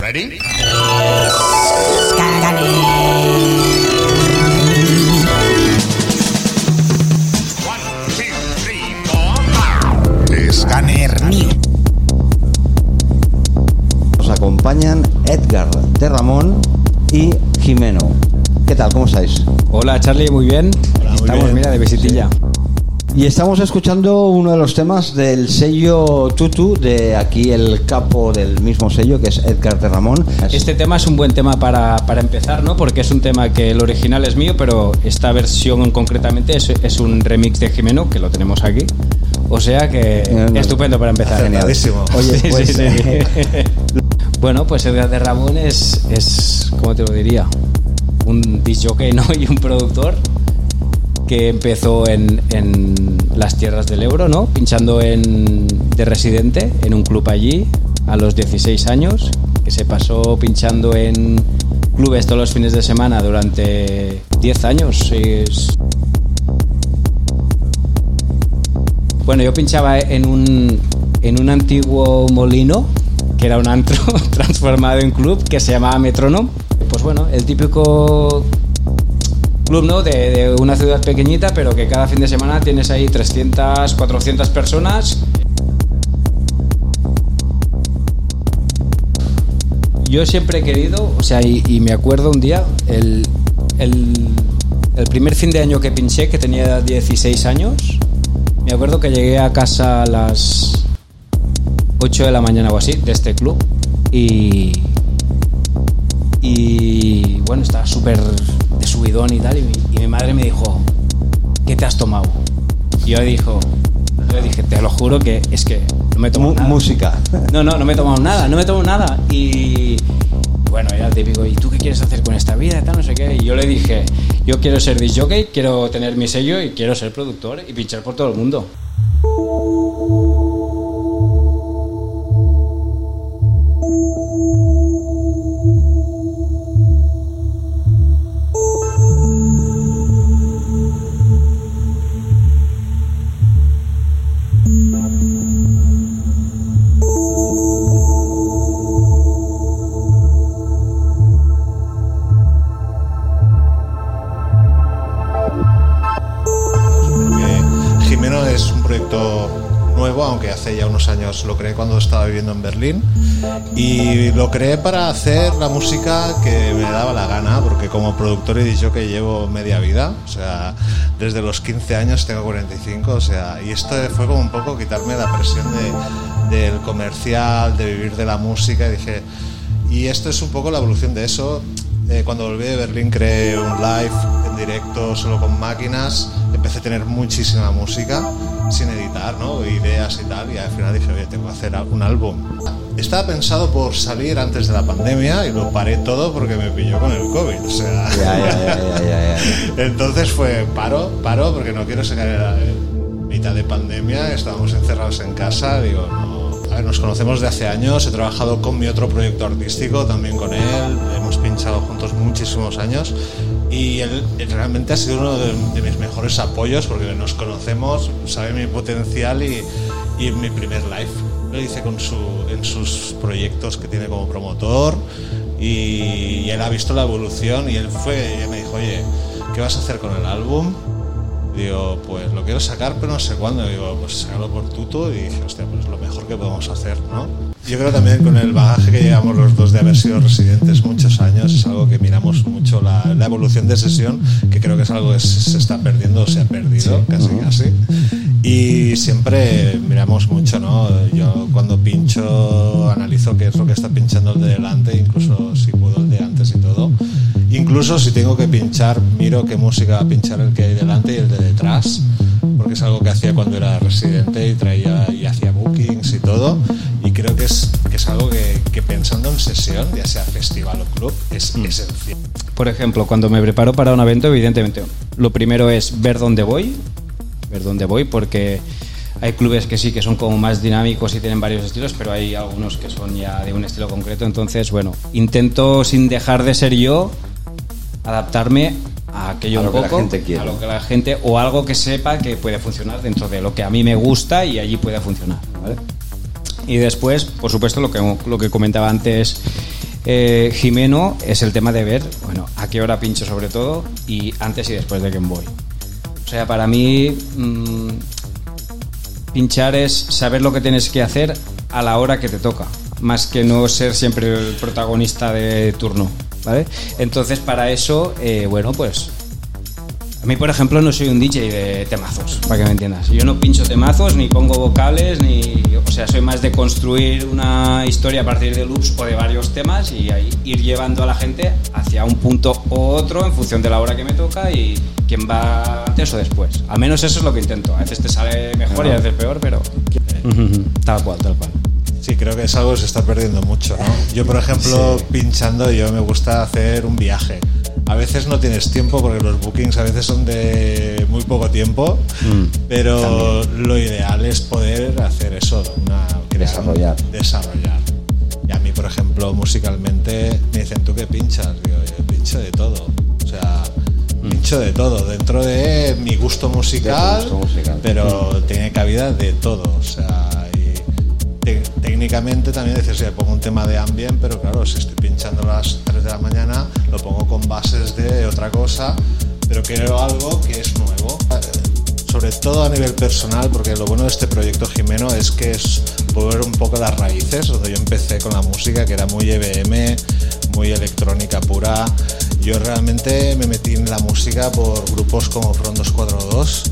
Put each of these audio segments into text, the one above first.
Ready? One, two, three, four. Scanner New. Nos acompañan Edgar de Ramón y Jimeno. ¿Qué tal? ¿Cómo estáis? Hola Charlie, muy bien. Estamos, mira, de visitilla. Y estamos escuchando uno de los temas del sello Tutu, de aquí el capo del mismo sello, que es Edgar de Ramón. Este tema es un buen tema para, para empezar, ¿no? Porque es un tema que el original es mío, pero esta versión concretamente es, es un remix de Jimeno, que lo tenemos aquí. O sea que Eh, no. estupendo para empezar. Genialísimo. Oye, Sí, pues, sí, sí. eh, bueno, pues Edgar de Ramón es, es, ¿cómo te lo diría? Un disjockey, ¿no? Y un productor que empezó en, en las tierras del Ebro, ¿no? Pinchando en, de residente en un club allí a los 16 años, que se pasó pinchando en clubes todos los fines de semana durante 10 años. Bueno, yo pinchaba en un, en un antiguo molino, que era un antro transformado en club, que se llamaba Metronome. Pues bueno, el típico club ¿no? de, una ciudad pequeñita, pero que cada fin de semana tienes ahí 300, 400 personas. Yo siempre he querido, o sea, y, me acuerdo un día, el, el, el primer fin de año que pinché, que tenía 16 años, me acuerdo que llegué a casa a las 8 de la mañana o así, de este club, y, y bueno, estaba súper subidón y tal, y mi, y mi madre me dijo, ¿qué te has tomado? Y yo dijo, yo dije, te lo juro que es que no me tomo nada. música. No, no, no me he tomado nada, no me he tomado nada. Y bueno, era el típico, ¿y tú qué quieres hacer con esta vida? Tal, no sé qué. Y yo le dije, yo quiero ser disc jockey, quiero tener mi sello y quiero ser productor y pinchar por todo el mundo. Años lo creé cuando estaba viviendo en Berlín. Y lo creé para hacer la música que me daba la gana, porque como productor y que llevo media vida, o sea, desde los 15 años tengo 45, o sea, y esto fue como un poco quitarme la presión de- del comercial, de vivir de la música, y dije, y esto es un poco la evolución de eso. Eh, cuando volví de Berlín creé un live directo solo con máquinas, empecé a tener muchísima música sin editar, ¿no? ideas y tal, y al final dije, oye, tengo que hacer un álbum. Estaba pensado por salir antes de la pandemia y lo paré todo porque me pilló con el COVID, o sea... Ya, ya, ya. Entonces fue paro, paro, porque no quiero sacar en mitad de pandemia, estábamos encerrados en casa, digo, no. A ver, nos conocemos de hace años, he trabajado con mi otro proyecto artístico, también con él, hemos pinchado juntos muchísimos años y él, realmente ha sido uno de, de mis mejores apoyos porque nos conocemos, sabe mi potencial y, y en mi primer live lo hice con su, en sus proyectos que tiene como promotor y, y él ha visto la evolución y él fue y me dijo, oye, ¿qué vas a hacer con el álbum? Digo, pues lo quiero sacar, pero no sé cuándo. Digo, pues sácalo por tuto. Y dije, hostia, pues lo mejor que podemos hacer, ¿no? Yo creo también con el bagaje que llevamos los dos de haber sido residentes muchos años, es algo que miramos mucho la, la evolución de sesión, que creo que es algo que se se está perdiendo o se ha perdido, casi casi. Y siempre miramos mucho, ¿no? Yo cuando pincho analizo qué es lo que está pinchando el de delante, Incluso si tengo que pinchar, miro qué música va a pinchar el que hay delante y el de detrás, porque es algo que hacía cuando era residente y traía y hacía bookings y todo. Y creo que es, que es algo que, que pensando en sesión, ya sea festival o club, es esencial. Por ejemplo, cuando me preparo para un evento, evidentemente, lo primero es ver dónde voy, ver dónde voy, porque hay clubes que sí que son como más dinámicos y tienen varios estilos, pero hay algunos que son ya de un estilo concreto. Entonces, bueno, intento sin dejar de ser yo adaptarme a aquello A lo un que la poco, gente quiere. a lo que la gente o algo que sepa que puede funcionar dentro de lo que a mí me gusta y allí puede funcionar, ¿vale? Y después, por supuesto, lo que, lo que comentaba antes eh, Jimeno es el tema de ver, bueno, a qué hora pincho sobre todo y antes y después de Game Boy. O sea, para mí mm, pinchar es saber lo que tienes que hacer a la hora que te toca, más que no ser siempre el protagonista de turno, ¿vale? Entonces para eso, eh, bueno, pues a mí, por ejemplo, no soy un DJ de temazos, para que me entiendas. Yo no pincho temazos, ni pongo vocales, ni. O sea, soy más de construir una historia a partir de loops o de varios temas y ahí ir llevando a la gente hacia un punto u otro en función de la hora que me toca y quién va antes o después. Al menos eso es lo que intento. A veces te sale mejor y a veces peor, pero. tal cual, tal cual. Sí, creo que es algo que se está perdiendo mucho, ¿no? Yo, por ejemplo, pinchando, yo me gusta hacer un viaje. A veces no tienes tiempo porque los bookings a veces son de muy poco tiempo, pero lo ideal es poder hacer eso, una, Desarrollar. desarrollar. Y a mí, por ejemplo, musicalmente me dicen, ¿tú qué pinchas? Digo, yo pincho de todo. O sea, pincho de todo. Dentro de mi gusto musical, gusto musical. pero tiene cabida de todo. O sea, técnicamente también decir, si pongo un tema de ambient, pero claro, si estoy pinchando a las 3 de la mañana, lo pongo con bases de otra cosa, pero quiero algo que es nuevo. Sobre todo a nivel personal, porque lo bueno de este proyecto Jimeno es que es volver un poco las raíces, donde yo empecé con la música, que era muy EBM, muy electrónica pura. Yo realmente me metí en la música por grupos como Front 242,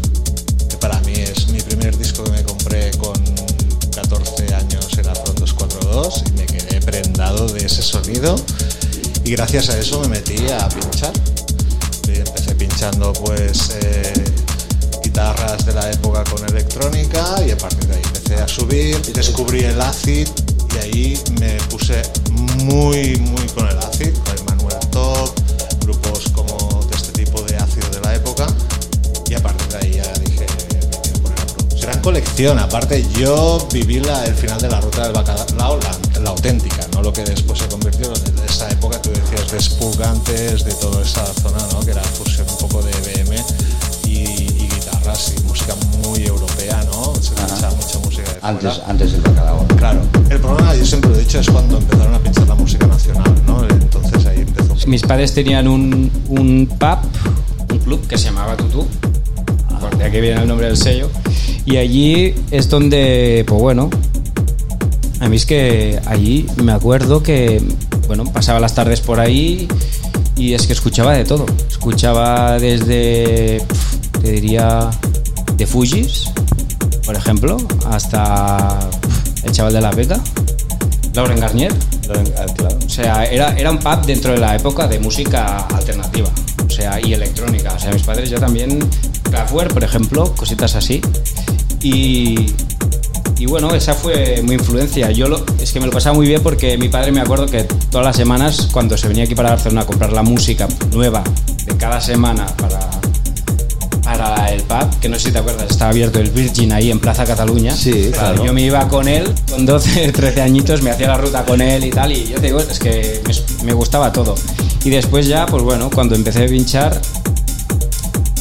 y gracias a eso me metí a pinchar. Y empecé pinchando pues eh, guitarras de la época con electrónica y a partir de ahí empecé a subir, descubrí el acid y ahí me puse muy muy con el acid, con el Manuel colección, aparte yo viví la- el final de la ruta del bacalao, la, la auténtica, no lo que después se convirtió en esa época que decías de Spook antes, de toda esa zona, ¿no? que era fusión un poco de BM y, y guitarras y música muy europea, ¿no? Se escuchaba mucha música de fuera. Antes, antes del bacalao. Claro, el problema, yo siempre lo he dicho, es cuando empezaron a pinchar la música nacional, ¿no? Entonces ahí empezó. Mis padres tenían un, un pub, un club que se llamaba Tutú, de aquí viene el nombre del sello, y allí es donde, pues bueno, a mí es que allí me acuerdo que, bueno, pasaba las tardes por ahí y es que escuchaba de todo. Escuchaba desde, te diría, de Fujis, por ejemplo, hasta el chaval de la beca, Lauren Garnier. O sea, era, era un pub dentro de la época de música alternativa. O sea, y electrónica. O sea, mis padres ya también, Kraftwerk, por ejemplo, cositas así. Y, y bueno, esa fue mi influencia. Yo lo- es que me lo pasaba muy bien porque mi padre me acuerdo que todas las semanas, cuando se venía aquí para Barcelona a comprar la música nueva de cada semana para, para el pub, que no sé si te acuerdas, estaba abierto el Virgin ahí en Plaza Cataluña. Sí, claro. Yo me iba con él, con 12, 13 añitos, me hacía la ruta con él y tal, y yo te digo, es que me, me gustaba todo. Y después ya, pues bueno, cuando empecé a pinchar,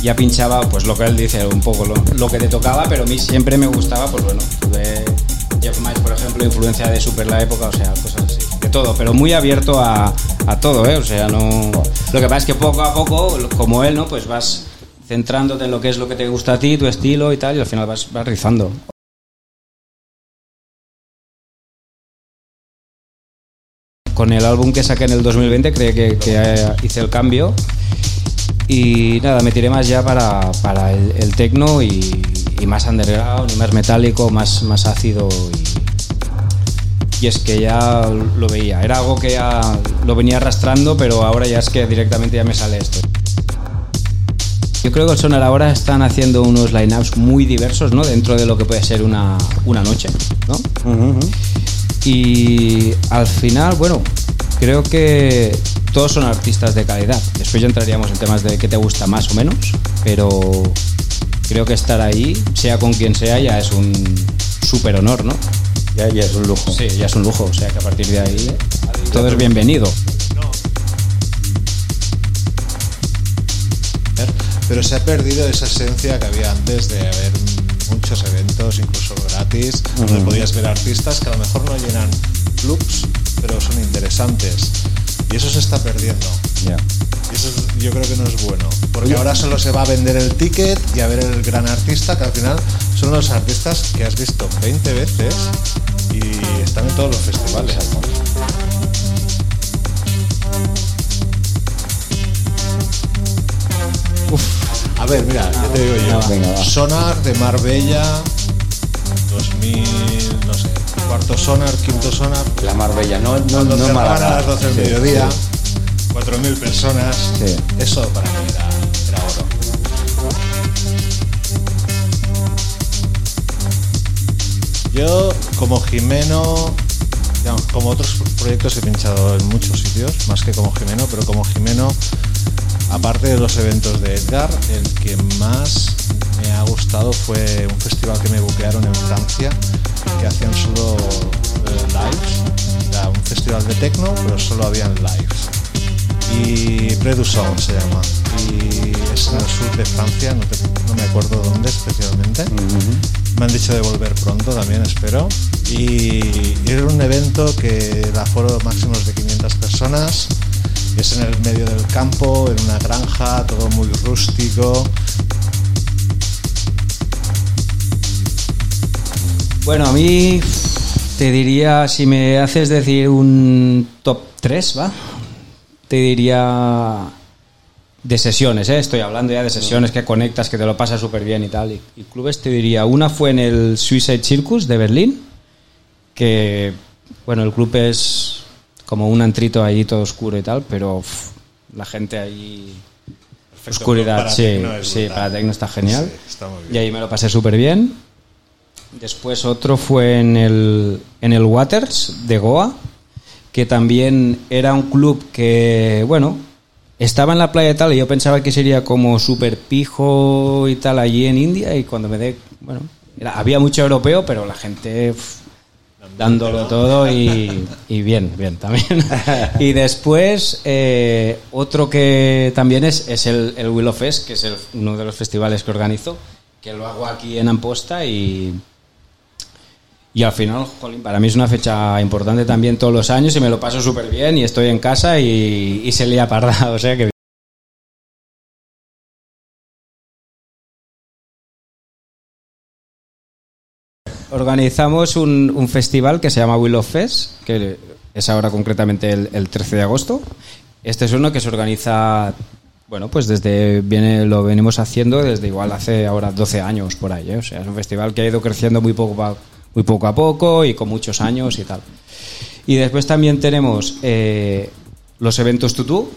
ya pinchaba, pues lo que él dice, un poco lo, lo que te tocaba, pero a mí siempre me gustaba, pues bueno, tuve Jeff Miles, por ejemplo, influencia de Super la época, o sea, cosas así, de todo, pero muy abierto a, a todo, ¿eh? O sea, no... Lo que pasa es que poco a poco, como él, ¿no? Pues vas centrándote en lo que es lo que te gusta a ti, tu estilo y tal, y al final vas, vas rizando. Con el álbum que saqué en el 2020 creo que, hice el cambio y nada, me tiré más ya para, para el, el techno y, y más underground, y más metálico, más, más ácido y, y es que ya lo veía, era algo que ya lo venía arrastrando pero ahora ya es que directamente ya me sale esto. Yo creo que el Sonar ahora están haciendo unos lineups muy diversos, ¿no? Dentro de lo que puede ser una, una noche, ¿no? Y al final, bueno, creo que todos son artistas de calidad. Después ya entraríamos en temas de qué te gusta más o menos, pero creo que estar ahí, sea con quien sea, ya es un súper honor, ¿no? Ya, ya es un lujo. Sí, ya es un lujo, o sea que a partir de ahí todo es bienvenido. Pero se ha perdido esa esencia que había antes de haber muchos eventos, incluso gratis, donde podías ver artistas que a lo mejor no llenan clubs, pero son interesantes. Y eso se está perdiendo. Y eso es- yo creo que no es bueno. Porque ahora solo se va a vender el ticket y a ver el gran artista, que al final son los artistas que has visto 20 veces y están en todos los festivales. A ver, mira, ya te digo yo. Sonar de Marbella, 2000, no sé, cuarto Sonar, quinto Sonar, La Marbella, no, no, no cerraban a las 12 del Sí, mediodía, sí. 4.000 personas, Sí. eso para mí era, era oro. Yo, como Jimeno, digamos, como otros proyectos he pinchado en muchos sitios, más que como Jimeno, pero como Jimeno, aparte de los eventos de Edgar, el que más me ha gustado fue un festival que me buquearon en Francia, que hacían solo eh, lives, era un festival de techno, pero solo habían lives. Y Preduson se llama, y es en el sur de Francia, no, te- no me acuerdo dónde especialmente. Me han dicho de volver pronto también, espero. Y era un evento que el aforo máximo es de 500 personas. Es en el medio del campo, en una granja, todo muy rústico. Bueno, a mí te diría, si me haces decir un top 3, ¿va? Te diría de sesiones, ¿eh? estoy hablando ya de sesiones que conectas, que te lo pasas súper bien y tal. Y, y clubes te diría, una fue en el Suicide Circus de Berlín, que, bueno, el club es como un antrito ahí todo oscuro y tal, pero la gente ahí... Oscuridad, sí, sí, para Tecno está genial. Sí, está. Y ahí me lo pasé súper bien. Después otro fue en el, en el Waters de Goa, que también era un club que, bueno, estaba en la playa y tal, y yo pensaba que sería como súper pijo y tal allí en India, y cuando me dé, bueno, había mucho europeo, pero la gente dándolo todo y, y bien, bien también. y después eh, otro que también es, es el, el Willow Fest, que es el- uno de los festivales que organizo, que lo hago aquí en Amposta y... Y al final, jolín, para mí es una fecha importante también todos los años y me lo paso súper bien y estoy en casa y, y se lía parda, o sea que... Organizamos un, festival que se llama Willow Fest, que es ahora concretamente el, el 13 de agosto. Este es uno que se organiza, bueno, pues desde, viene, lo venimos haciendo desde igual hace ahora 12 años por ahí. ¿eh? O sea, es un festival que ha ido creciendo muy poco, muy poco a poco y con muchos años y tal. Y después también tenemos eh, los eventos Tutú,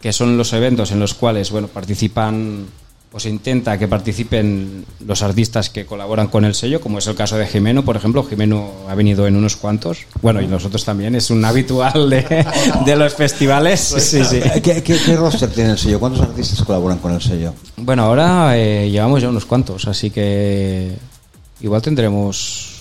que son los eventos en los cuales bueno, participan o se intenta que participen los artistas que colaboran con el sello, como es el caso de Jimeno, por ejemplo. Jimeno ha venido en unos cuantos. Bueno, y nosotros también. Es un habitual de, de los festivales. Sí, sí. ¿Qué, qué, qué roster tiene el sello? ¿Cuántos artistas colaboran con el sello? Bueno, ahora eh, llevamos ya unos cuantos, así que igual tendremos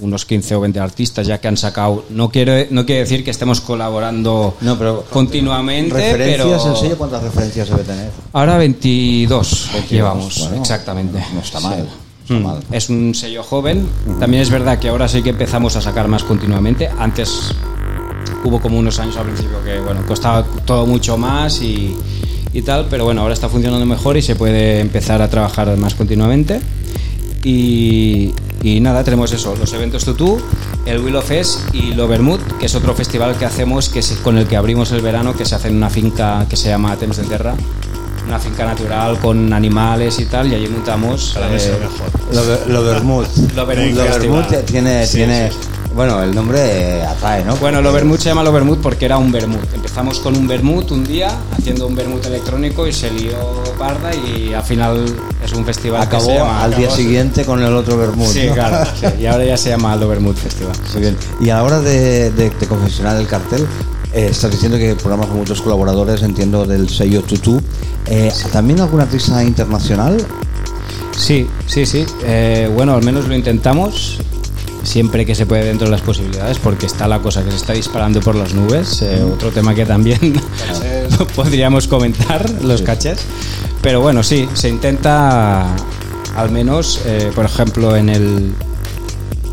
unos 15 o 20 artistas ya que han sacado. No quiero no quiere decir que estemos colaborando No, pero- continuamente, ¿Referencias pero el sello? ¿Cuántas referencias debe tener? ahora 22, 22, llevamos, bueno, exactamente. No está mal. está Mm, mal. Es un sello joven. También es verdad que ahora sí que empezamos a sacar más continuamente. Antes hubo como unos años al principio que bueno costaba todo mucho más y, y tal, pero bueno, ahora está funcionando mejor y se puede empezar a trabajar más continuamente. Y, y nada, tenemos eso, los eventos Tutú, el Willow Fest y lo Bermud, que es otro festival que hacemos que es con el que abrimos el verano, que se hace en una finca que se llama Temps de Terra, una finca natural con animales y tal, y allí montamos... Para mí es eh, el mejor. Lo, lo Vermouth. Lo Vermouth Lo. Vermouth tiene, Sí, tiene sí, bueno, el nombre atrae, ¿no? Bueno, lo vermut se llama lo vermut porque era un vermut. Empezamos con un vermut un día, haciendo un vermut electrónico y se lió parda y al final es un festival que acabó se llama... al día siguiente con el otro Vermouth. Sí, ¿no? claro. sí, y ahora ya se llama lo vermut festival. Muy bien. Y a la hora de, de- de confeccionar el cartel, eh, estás diciendo que programas con muchos colaboradores, entiendo, del sello Tutu. Eh, ¿También algún artista internacional? Sí, sí, sí. Eh, bueno, al menos lo intentamos siempre que se puede dentro de las posibilidades, porque está la cosa que se está disparando por las nubes. eh, otro tema que también podríamos comentar, los cachés. Pero bueno, sí, se intenta al menos, eh, por ejemplo, en el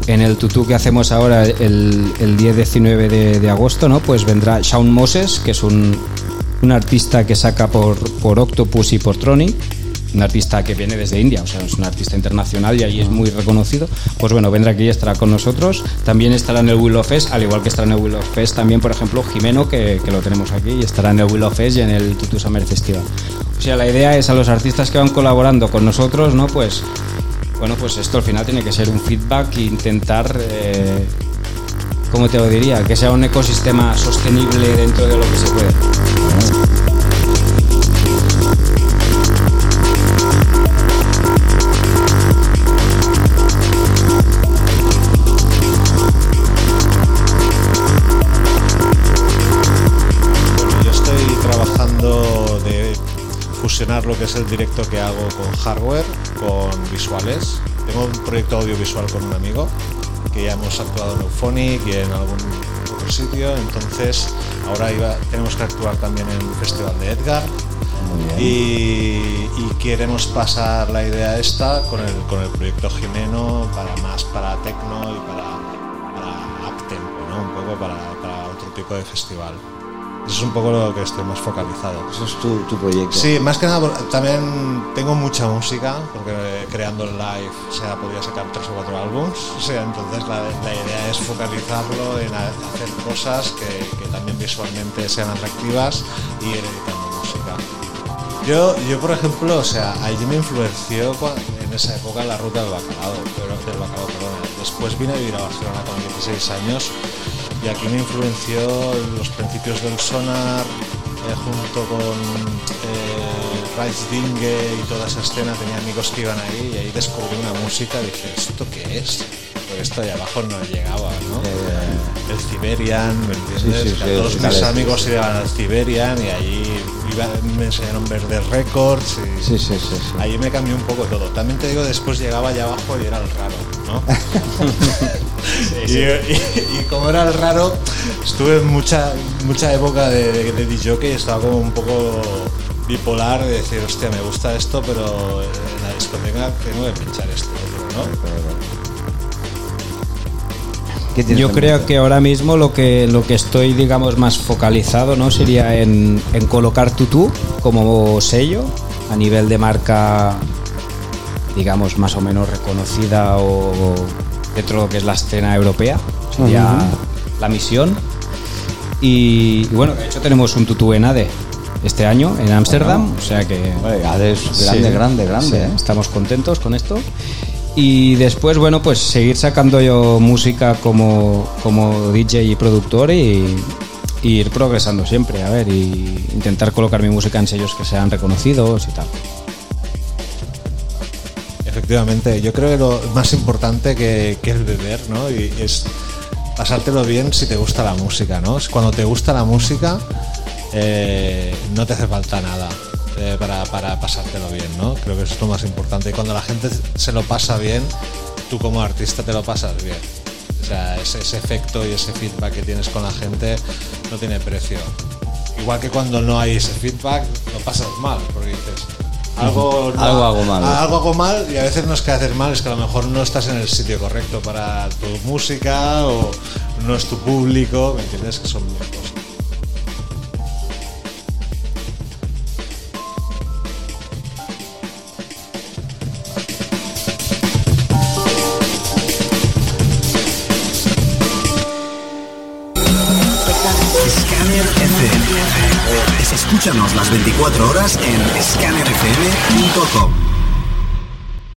en el tutú que hacemos ahora el, el 10-19 de, de agosto, ¿no? Pues vendrá Shaun Moses, que es un, un artista que saca por, por Octopus y por Tronic un artista que viene desde India, o sea, es un artista internacional y allí es muy reconocido. Pues bueno, vendrá aquí y estará con nosotros. También estará en el Willow Fest, al igual que estará en el Willow Fest también, por ejemplo, Jimeno, que, que lo tenemos aquí, y estará en el Willow Fest y en el Tutu Summer Festival. O sea, la idea es a los artistas que van colaborando con nosotros, ¿no? Pues, bueno, pues esto al final tiene que ser un feedback e intentar... Eh, ¿Cómo te lo diría? Que sea un ecosistema sostenible dentro de lo que se puede. Que es el directo que hago con hardware, con visuales. Tengo un proyecto audiovisual con un amigo que ya hemos actuado en Euphonic y en algún otro sitio. Entonces, ahora iba- tenemos que actuar también en el Festival de Edgar. Y, y queremos pasar la idea esta con el, con el proyecto Jimeno para más para techno y para, para uptempo, ¿no? un poco para, para otro tipo de festival. Eso es un poco lo que estoy más focalizado. Eso es tu, tu proyecto. Sí, más que nada también tengo mucha música, porque creando el live o sea, podría sacar tres o cuatro álbums, o sea, entonces la, la idea es focalizarlo en ha- hacer cosas que, que también visualmente sean atractivas y ir editando música. Yo, yo por ejemplo, o sea, allí me influenció en esa época la ruta del bacalao, pero del bacalao, perdón. Después vine a vivir a Barcelona con 16 años y aquí me influenció los principios del sonar eh, junto con eh, Raj Dinge y toda esa escena. Tenía amigos que iban ahí y ahí descubrí una música dije, ¿esto qué es? Porque esto de abajo no llegaba, ¿no? El Siberian, ¿me entiendes? Sí, sí, sí, todos mis amigos iban al Siberian y allí iba- me enseñaron Verde Records y Sí, sí, sí. sí. ahí me cambió un poco todo. También te digo, después llegaba allá abajo y era el raro, ¿no? y, y- y como era el raro, estuve en mucha, mucha época de, de, de DJ estaba como un poco bipolar de decir, hostia, me gusta esto, pero en la discoteca tengo que pinchar esto, ¿no? ¿Qué tienes Yo creo mente? que ahora mismo lo que, lo que estoy, digamos, más focalizado ¿no? sería en, en colocar Tutu como sello a nivel de marca, digamos, más o menos reconocida o dentro de lo que es la escena europea. Sería la misión. Y, y bueno, de hecho tenemos un Tutu en ADE este año en Ámsterdam, o sea que... Oye, Ades, grande, Sí, grande, grande. sí, ¿eh? Estamos contentos con esto. Y después, bueno, pues seguir sacando yo música como, como DJ y productor y, ir progresando siempre, a ver, y intentar colocar mi música en sellos que sean reconocidos y tal. Efectivamente, yo creo que lo más importante que, que es beber, ¿no? Y es pasártelo bien si te gusta la música, ¿no? Cuando te gusta la música, eh, no te hace falta nada eh, para, para pasártelo bien, ¿no? Creo que eso es lo más importante. Y cuando la gente se lo pasa bien, tú como artista te lo pasas bien. O sea, ese, ese efecto y ese feedback que tienes con la gente no tiene precio. Igual que cuando no hay ese feedback, lo pasas mal, porque dices, algo, no- Algo hago mal. algo hago mal y a veces no es que hacer mal, es que a lo mejor no estás en el sitio correcto para tu música o no es tu público, ¿me entiendes? Que son Escúchanos las 24 horas en scannerfm.com.